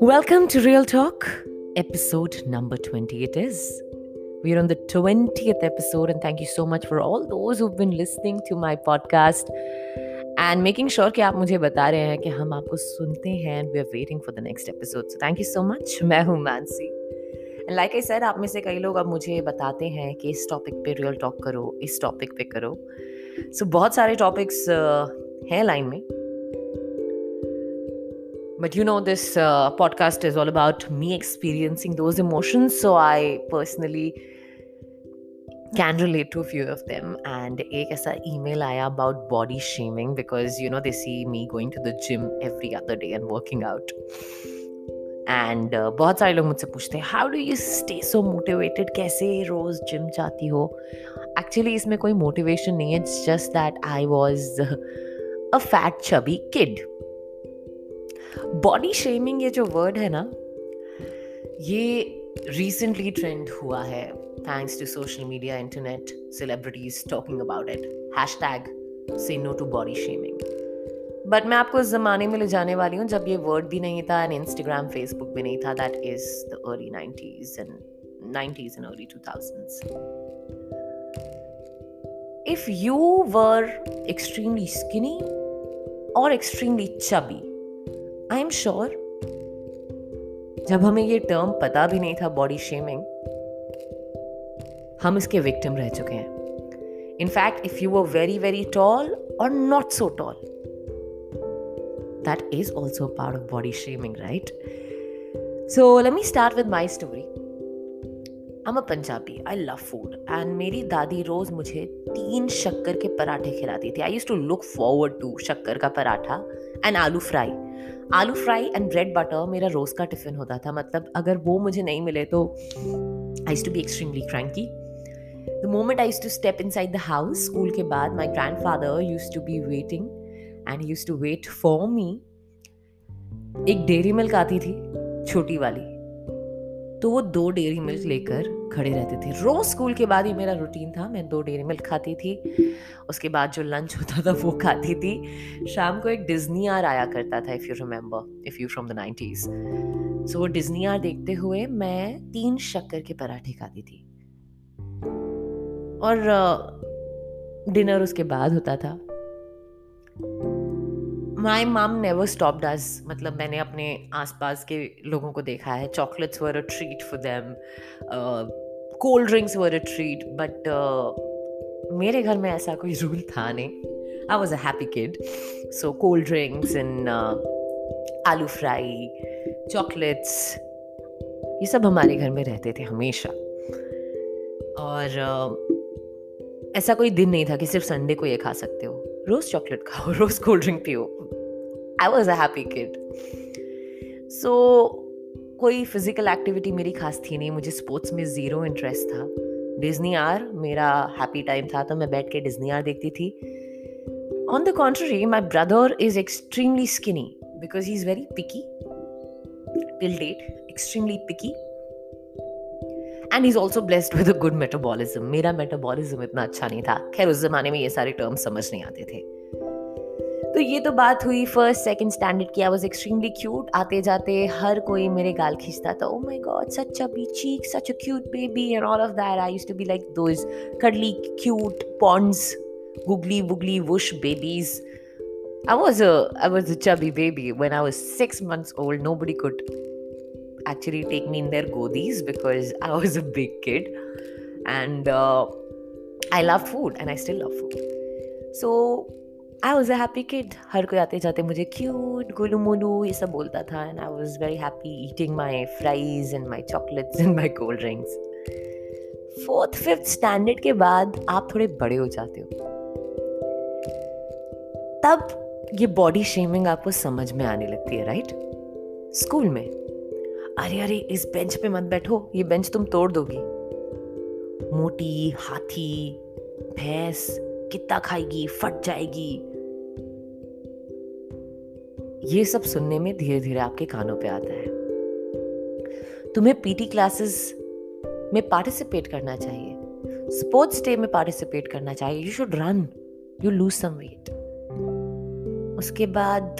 Welcome to Real Talk, episode number 20. It is. We're on the 20th episode, and thank you so much for all those who've been listening to my podcast and making sure कि आप मुझे बता रहे हैं कि हम आपको सुनते हैं and we're waiting for the next episode. So thank you so much. मैं हूँ Mansi and like I sir आप में से कई लोग अब मुझे बताते हैं कि इस टॉपिक पे रियल टॉक करो इस टॉपिक पे करो सो बहुत सारे टॉपिक्स uh, हैं लाइन में know, this uh, podcast is all about me experiencing those emotions. So I personally can relate to a few of them. And एक ऐसा email आया about body shaming because you know they see me going to the gym every other day and working out. And uh, बहुत सारे लोग मुझसे पूछते हैं how do you stay so motivated कैसे रोज जिम जाती हो एक्चुअली इसमें कोई मोटिवेशन नहीं है it's just that I was a fat chubby kid body shaming ये जो वर्ड है ना, ये रिसेंटली ट्रेंड हुआ है thanks to social media internet celebrities talking about it hashtag से no to body shaming but मैं आपको उस ज़माने में ले जाने वाली हूँ, जब ये वर्ड भी नहीं था एंड इंस्टाग्राम फेसबुक भी नहीं था that is the early nineties and nineties and early two thousands if you were extremely skinny or extremely chubby I am sure जब हमें ये टर्म पता भी नहीं था बॉडी शेमिंग हम इसके विक्टिम रह चुके हैं in fact if you are very very tall और not so tall that is also part of body shaming right so let me start with my story I'm a Punjabi. I love food. And मेरी दादी रोज मुझे तीन शक्कर के पराठे खिलाती थी। I use to look forward to शक्कर का पराठा एंड आलू फ्राई। आलू फ्राई एंड ब्रेड बटर मेरा रोज का टिफ़िन होता था। मतलब अगर वो मुझे नहीं मिले तो I to be extremely cranky the moment I to step inside the house school के बाद my grandfather use to be waiting and use to wait for me एक डेरी मिल्क आती थी, छोटी वाली। तो वो दो डेयरी मिल्क लेकर खड़े रहते थे। रोज स्कूल के बाद ही मेरा रूटीन था। मैं दो डेयरी मिल्क खाती थी। उसके बाद जो लंच होता था, वो खाती थी। शाम को एक डिज्नी आर आया करता था if you remember if you from the nineties so वो डिज्नी आर देखते हुए मैं तीन शक्कर के पराठे खाती थी। और डिनर उसके बाद होता था। माई माम नेवर स्टॉप डज मतलब मैंने अपने आसपास के लोगों को देखा है। Chocolates were a treat for them cold drinks were a treat but मेरे घर में ऐसा कोई रूल था नहीं। I was a happy kid so cold drinks and आलू फ्राई चॉकलेट्स ये सब हमारे घर में रहते थे हमेशा। और uh, ऐसा कोई दिन नहीं था कि सिर्फ़ संडे को ये खा सकते हो। रोज चॉकलेट खाओ रोज कोल्ड ड्रिंक पियो। I was a happy kid so कोई फ़िज़िकल एक्टिविटी मेरी खास थी नहीं, मुझे स्पोर्ट्स में ज़ीरो इंटरेस्ट था। डिज्नी आर मेरा हैप्पी टाइम था तो मैं बैठ के डिज्नी आर देखती थी। On the contrary my brother is extremely skinny because he is very picky till date extremely picky and is also blessed with a good metabolism मेरा metabolism इतना अच्छा नहीं था। खैर, उस जमाने में ये सारे टर्म्स समझ नहीं आते थे। तो ये तो बात हुई फ़र्स्ट सेकंड स्टैंडर्ड की। आई वाज एक्सट्रीमली क्यूट आते जाते हर कोई मेरे गाल खींचता था। ओ my god such a be cheek such a cute baby and all of that I used to be like those curly cute Pond's googly boogly woosh babies I was a I was a chubby baby when I was 6 months old nobody could actually take me in their गोदीज because I was a big kid and I love food and I still love food so I was a happy kid. हर कोई आते जाते मुझे cute, गुलू मुलू ये सब बोलता था and I was very happy eating my fries and my chocolates and my cold drinks. Fourth fifth standard के बाद आप थोड़े बड़े हो जाते हो तब ये बॉडी शेमिंग आपको समझ में आने लगती है राइट स्कूल में अरे अरे इस बेंच पे मत बैठो ये बेंच तुम तोड़ दोगी मोटी हाथी भैंस कितना खाएगी, फट जाएगी। ये सब सुनने में धीरे धीरे आपके कानों पे आता है। तुम्हें पीटी क्लासेस में पार्टिसिपेट करना चाहिए। स्पोर्ट्स डे में पार्टिसिपेट करना चाहिए। You should run you lose some weight उसके बाद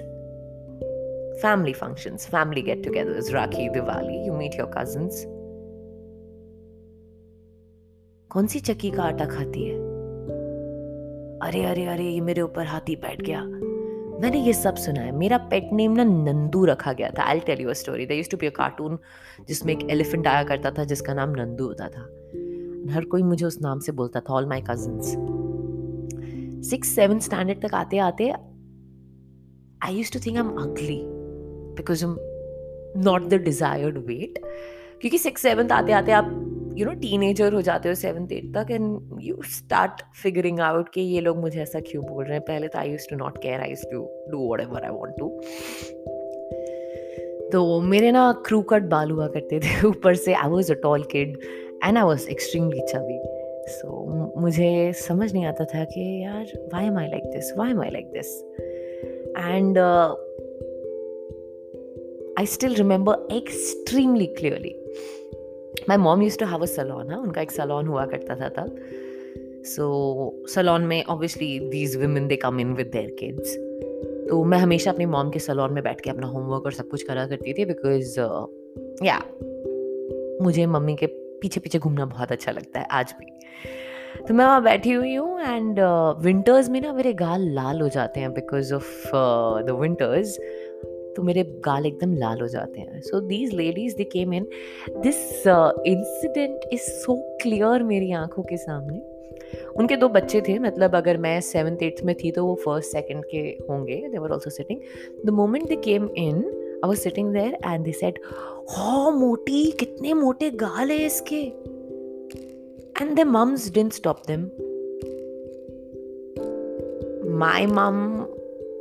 family functions family get togethers Rakhi Diwali you meet your cousins कौन सी चक्की का आटा खाती है? अरे अरे अरे, ये मेरे ऊपर हाथी बैठ गया। मैंने ये सब सुना है। मेरा पेट नेम ना नंदू रखा गया था। I tell you story used to be a cartoon जिसमें एक एलिफेंट आया करता था, जिसका नाम नंदू होता था। हर कोई मुझे उस नाम से बोलता था all my cousins six seven standard तक आते आते I use to think I am ugly because am not the desired weight क्योंकि सिक्स सेवन्थ आते आते आप यू नो टीनेजर हो जाते हो सेवन्थ एट तक and you start figuring out कि ये लोग मुझे ऐसा क्यों बोल रहे हैं। पहले तो I use to not care I use to do whatever I want to तो मेरे ना क्रू कट बाल हुआ करते थे ऊपर से। I was a tall kid and I was extremely chubby so मुझे समझ नहीं आता था कि यार why am I like this why am I like this and I still remember extremely clearly my mom use to have a salon है उनका एक सलॉन हुआ करता था तब। सो सलॉन में obviously these women they come in with their kids तो मैं हमेशा अपनी मॉम के सलॉन में बैठ के अपना होमवर्क और सब कुछ करा करती थी बिकॉज़ या uh, मुझे मम्मी के पीछे पीछे घूमना बहुत अच्छा लगता है आज भी। तो मैं वहाँ बैठी हुई हूँ एंड विंटर्स में ना मेरे गाल लाल हो जाते हैं बिकॉज़ ऑफ़ द विंटर्स तो मेरे गाल एकदम लाल हो जाते हैं। So these ladies they came in this incident is so clear मेरी आँखों के सामने। उनके दो बच्चे थे मतलब अगर मैं सेवन्थ एट्थ में थी तो वो फ़र्स्ट सेकंड के होंगे। They were also sitting the moment they came in I was sitting there and they said हो मोटी, कितने मोटे गाल है इसके. And the mums didn't stop them my mom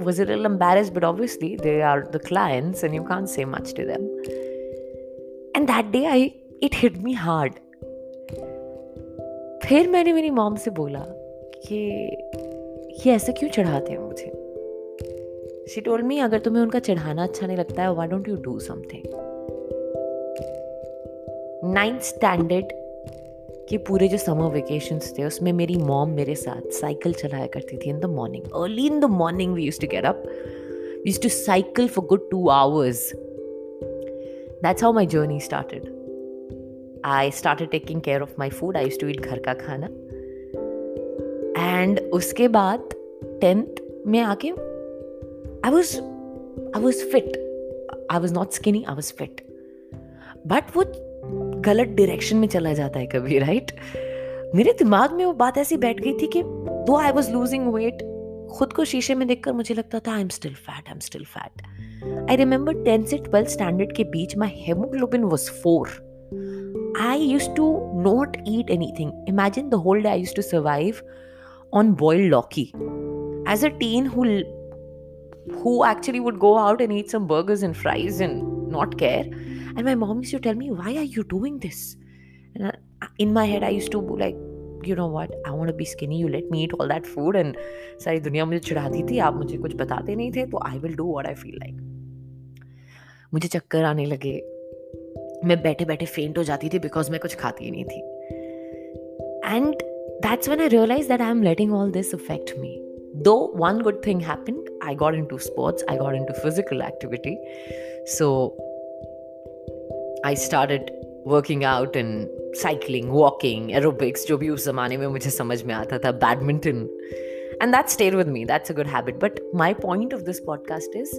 was a little embarrassed, but obviously they are the clients and you can't say much to them. And that day I it hit me hard. फिर मैंने मेरी mom से बोला कि ये ऐसे क्यों चढ़ाते हैं मुझे शी टोल्ड मी अगर तुम्हें उनका चढ़ाना अच्छा नहीं लगता है why don't you do something ninth standard के पूरे जो समर वेकेशंस थे, उसमें मेरी मॉम मेरे साथ साइकिल चलाया करती थी in the morning early in the morning we use to get up use to cycle for good two hours that's how my journey started I started taking care of my food I use to eat घर का खाना and उसके बाद tenth में आके I was I was fit I was not skinny I was fit but वो गलत direction में चला जाता है कभी राइट मेरे दिमाग में वो बात ऐसी बैठ गई थी कि दो आई वॉज़ लूजिंग वेट खुद को शीशे में देखकर मुझे लगता था I am still fat I am still fat I remember tenth से ट्वेल्थ स्टैंडर्ड के बीच my haemoglobin was four I used to not eat anything. Imagine the whole day I used to survive on boiled loki. As a teen who who actually would go out and eat some burgers and fries and not care. And my mom used to tell me, Why are you doing this? And I, in my head, I used to be like, You know what? I want to be skinny. You let me eat all that food. And सारी दुनिया मुझे चिढ़ाती थी आप मुझे कुछ बताते नहीं थे तो I will do what I feel like मुझे चक्कर आने लगे मैं बैठे बैठे फेंट हो जाती थी बिकॉज़ मैं कुछ खाती ही नहीं थी and that's when I realise that I am letting all this affect me though one good thing happen I got into sports I got into physical activity so I started working out in cycling walking aerobics जो भी उस जमाने में मुझे समझ में आता था badminton and that stayed with me that's a good habit but my point of this podcast is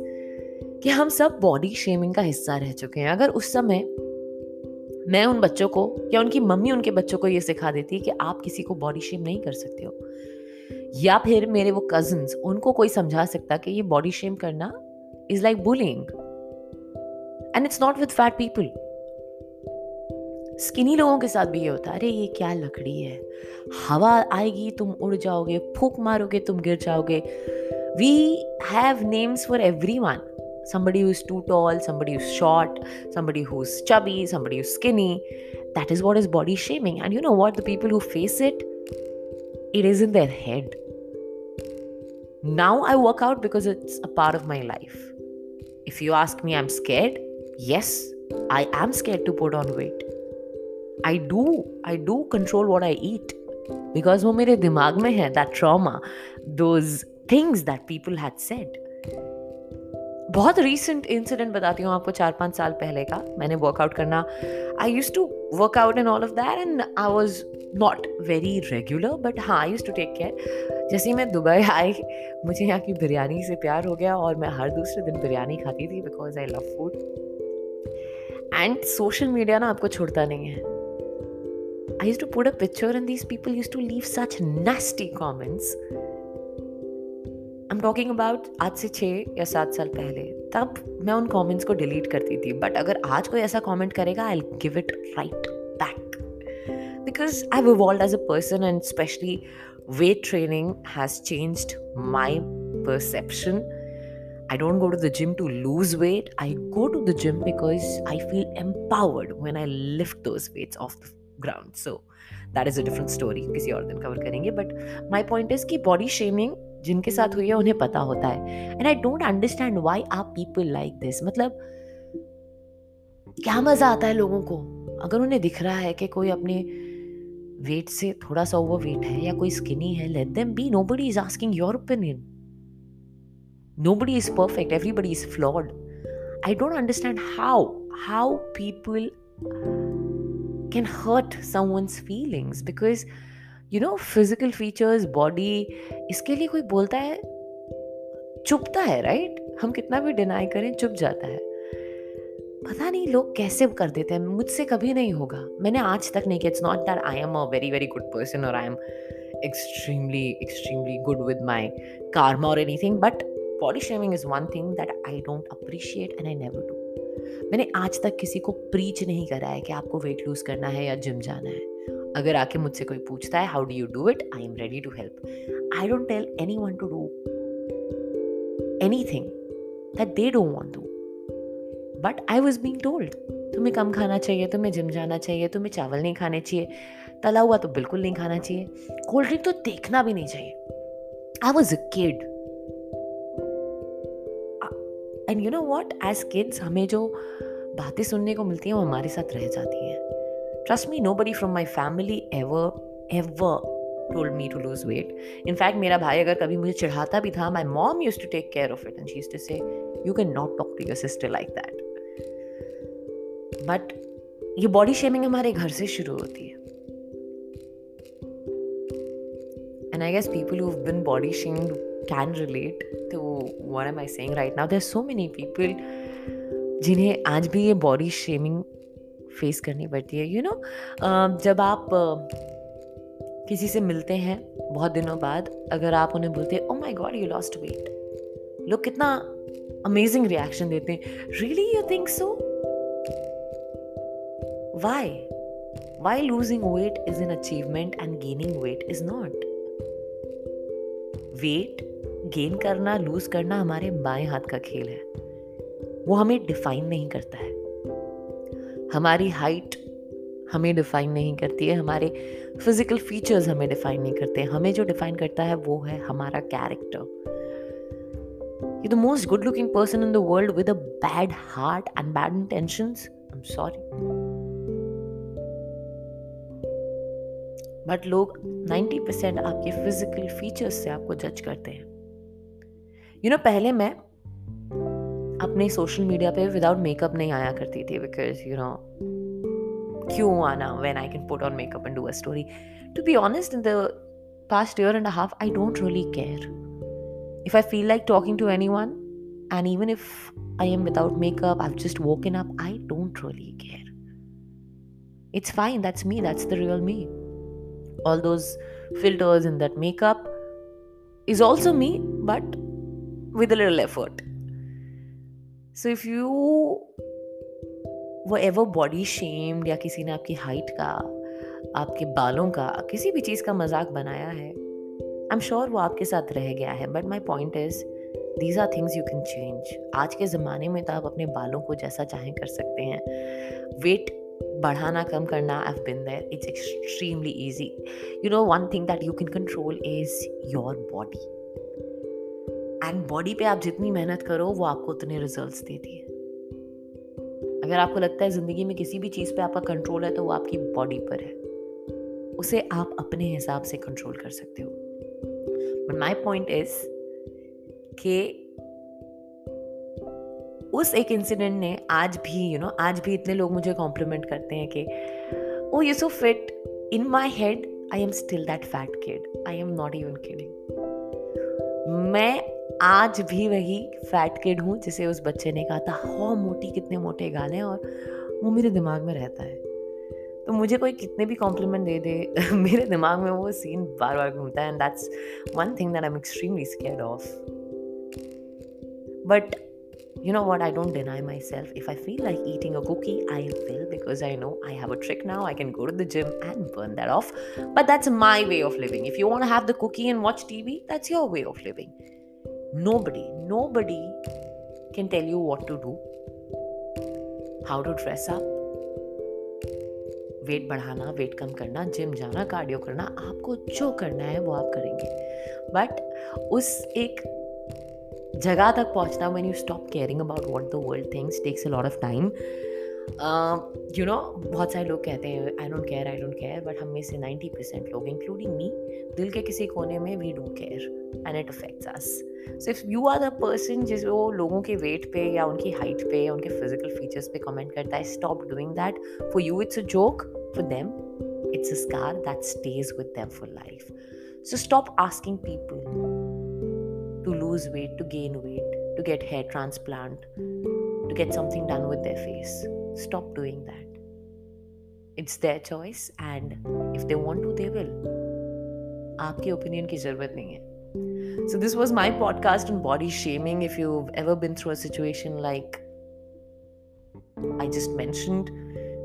कि हम सब बॉडी शेमिंग का हिस्सा रह चुके हैं। अगर उस समय मैं उन बच्चों को या उनकी मम्मी उनके बच्चों को ये सिखा देती है कि आप किसी को बॉडी शेम नहीं कर सकते हो। या फिर मेरे वो कजन्स उनको कोई समझा सकता कि ये बॉडी शेम करना is like bullying and it's not with fat people skinny लोगों के साथ भी ये होता है अरे ये क्या लकड़ी है हवा आएगी तुम उड़ जाओगे फूक मारोगे तुम गिर जाओगे we have names for everyone somebody who's too tall, somebody who's short, somebody who's chubby, somebody who's skinny. That is what is body shaming. And you know what? The people who face it, it is in their head. Now I work out because it's a part of my life. If you ask me, I'm scared. Yes, I am scared to put on weight. I do I do control what I eat because वो मेरे दिमाग में है that trauma those things that people had said. बहुत recent incident बताती हूँ आपको, चार पाँच साल पहले का, मैंने वर्कआउट करना I use to workout and all of that and I was not very regular but हाँ I use to take care जैसे ही मैं दुबई आई, मुझे यहाँ की बिरयानी से प्यार हो गया और मैं हर दूसरे दिन बिरयानी खाती थी because I love food and social media ना आपको छोड़ता नहीं है। I used to put a picture and these people used to leave such nasty comments. I'm talking about आज से छः या सात साल पहले तब मैं उन कमेंट्स को डिलीट करती थी बट अगर आज कोई ऐसा कमेंट करेगा I give it right back because I have evolve as a person and specially weight training has changed my perception. I don't go to the gym to lose weight. I go to the gym because I feel empowered when I lift those weights off the ground so that is a different story किसी और दिन cover करेंगे. But my point is कि body shaming जिनके साथ हुई है, उन्हें पता होता है. And I don't understand why are people like this मतलब क्या मज़ा आता है लोगों को? अगर उन्हें दिख रहा है कि कोई अपने वेट से थोड़ा सा ओवर वेट है या कोई स्किनी है let them be nobody is asking your opinion nobody is perfect everybody is flawed I don't understand how how people can hurt someone's feelings because you know physical features body इसके लिए कोई बोलता है चुपता है right हम कितना भी deny करें चुप जाता है पता नहीं लोग कैसे कर देते हैं मुझसे कभी नहीं होगा मैंने आज तक नहीं किया it's not that I am a very very good person और I am extremely extremely good with my karma or anything but body shaming is one thing that I don't appreciate and I never do. मैंने आज तक किसी को preach नहीं करा है कि आपको वेट लूज करना है या जिम जाना है। अगर आके मुझसे कोई पूछता है how do you do it I am ready to help I don't tell anyone to do anything that they don't want to but I was being told तुम्हें कम खाना चाहिए, तुम्हें जिम जाना चाहिए, तुम्हें चावल नहीं खाने चाहिए। तला हुआ तो बिल्कुल नहीं खाना चाहिए। कोल्ड ड्रिंक तो देखना भी नहीं चाहिए। I was a kid and you know what as kids हमें जो बातें सुनने को मिलती हैं, वो हमारे साथ रह जाती हैं। Trust me nobody from my family ever ever told me to lose weight in fact मेरा भाई अगर कभी मुझे चढ़ाता भी था my mom used to take care of it and she to say you can not talk to your sister like that but ये body shaming हमारे घर से शुरू होती है। And I guess people who body shamed can relate to what am I saying right now. There's so many people जिन्हें आज भी ये बॉडी शेमिंग फेस करनी पड़ती है. यू you नो know, जब आप किसी से मिलते हैं बहुत दिनों बाद अगर आप उन्हें बोलते हैं ओ my god you lost weight लोग कितना अमेजिंग रिएक्शन देते हैं. Really you think so why why losing weight is an achievement and gaining weight is not weight gain करना लूज करना हमारे बाएँ हाथ का खेल है। वो हमें डिफाइन नहीं करता है। हमारी हाइट हमें डिफाइन नहीं करती है। हमारे फ़िज़िकल फीचर्स हमें डिफाइन नहीं करते हमें जो डिफाइन करता है वो है हमारा character you the most good looking person in the world with a bad heart and bad intentions I am sorry but लोग 90 परसेंट आपके फ़िज़िकल फीचर्स से आपको जज करते हैं। यू नो पहले मैं अपने सोशल मीडिया पे विदाउट मेकअप नहीं आया करती थी बिकॉज़ यू नो क्यों आना when I can put on makeup and do a story to be honest in the past year and a half i don't really care if i feel like talking to anyone and even if i am without makeup i've just woken up i don't really care it's fine that's me that's the real me all those filters and that makeup is also me but with a little effort. So if you were ever body shamed या किसी ने आपकी height का, आपके बालों का किसी भी चीज़ का मज़ाक बनाया है आई एम श्योर वो आपके साथ रह गया है but my point is these are things you can change आज के ज़माने में तो आप अपने बालों को जैसा चाहें कर सकते हैं। वेट बढ़ाना, कम करना I been there it's extremely easy you know one thing that you can control is your body and body पे आप जितनी मेहनत करो वो आपको उतने रिजल्ट्स देती है। अगर आपको लगता है ज़िंदगी में किसी भी चीज़ पे आपका कंट्रोल है तो वो आपकी बॉडी पर है। उसे आप अपने हिसाब से कंट्रोल कर सकते हो। बट माई पॉइंट इज़ कि उस एक इंसिडेंट ने आज भी यू you नो know, आज भी इतने लोग मुझे कॉम्प्लीमेंट करते हैं कि ओ you so fit in my head I am still that fat kid I am not even kidding मैं आज भी वही फैट किड हूँ, जिसे उस बच्चे ने कहा था, हो, मोटी कितने मोटे गाल और वो मेरे दिमाग में रहता है। तो मुझे कोई कितने भी कॉम्प्लीमेंट दे दे, मेरे दिमाग में वो सीन बार बार घूमता है and that's one thing that I am extremely scared of but you know what I don't deny myself if I feel like eating a cookie I feel because I know I have a trick now I can go to the gym and burn that off but that's my way of living if you want have the cookie and watch T V that's your way of living Nobody, nobody can tell you what to do, how to dress up, weight बढ़ाना weight कम करना gym जाना cardio करना आपको जो करना है वो आप करेंगे। बट उस एक जगह तक पहुँचना when you stop caring about what the world thinks takes a lot of time you know बहुत सारे लोग कहते हैं I don't care I don't care but हम में से नाइन्टी परसेंट लोग इंक्लूडिंग मी दिल के किसी कोने में we don't care and it affects us so if you are the person जिस वो लोगों के वेट पे या उनकी हाइट पे उनके फ़िज़िकल फीचर्स पे कमेंट करता है stop doing that for you it's a joke for them it's a scar that stays with them for life so stop asking people to lose weight, to gain weight, to get hair transplant, to get something done with their face. Stop doing that. It's their choice and if they want to, they will. आपकी opinion की ज़रूरत नहीं है So, this was my podcast on body shaming. If you've ever been through a situation like I just mentioned,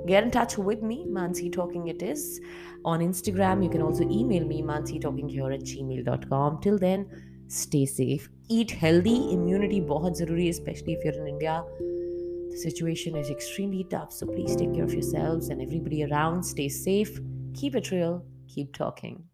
get in touch with me, Mansi Talking It Is. On Instagram, you can also email me, mansitalkinghere at gmail.com. Till then, stay safe. Eat healthy. Immunity बहुत ज़रूरी especially if you're in India. The situation is extremely tough, so please take care of yourselves and everybody around. Stay safe. Keep it real. Keep talking.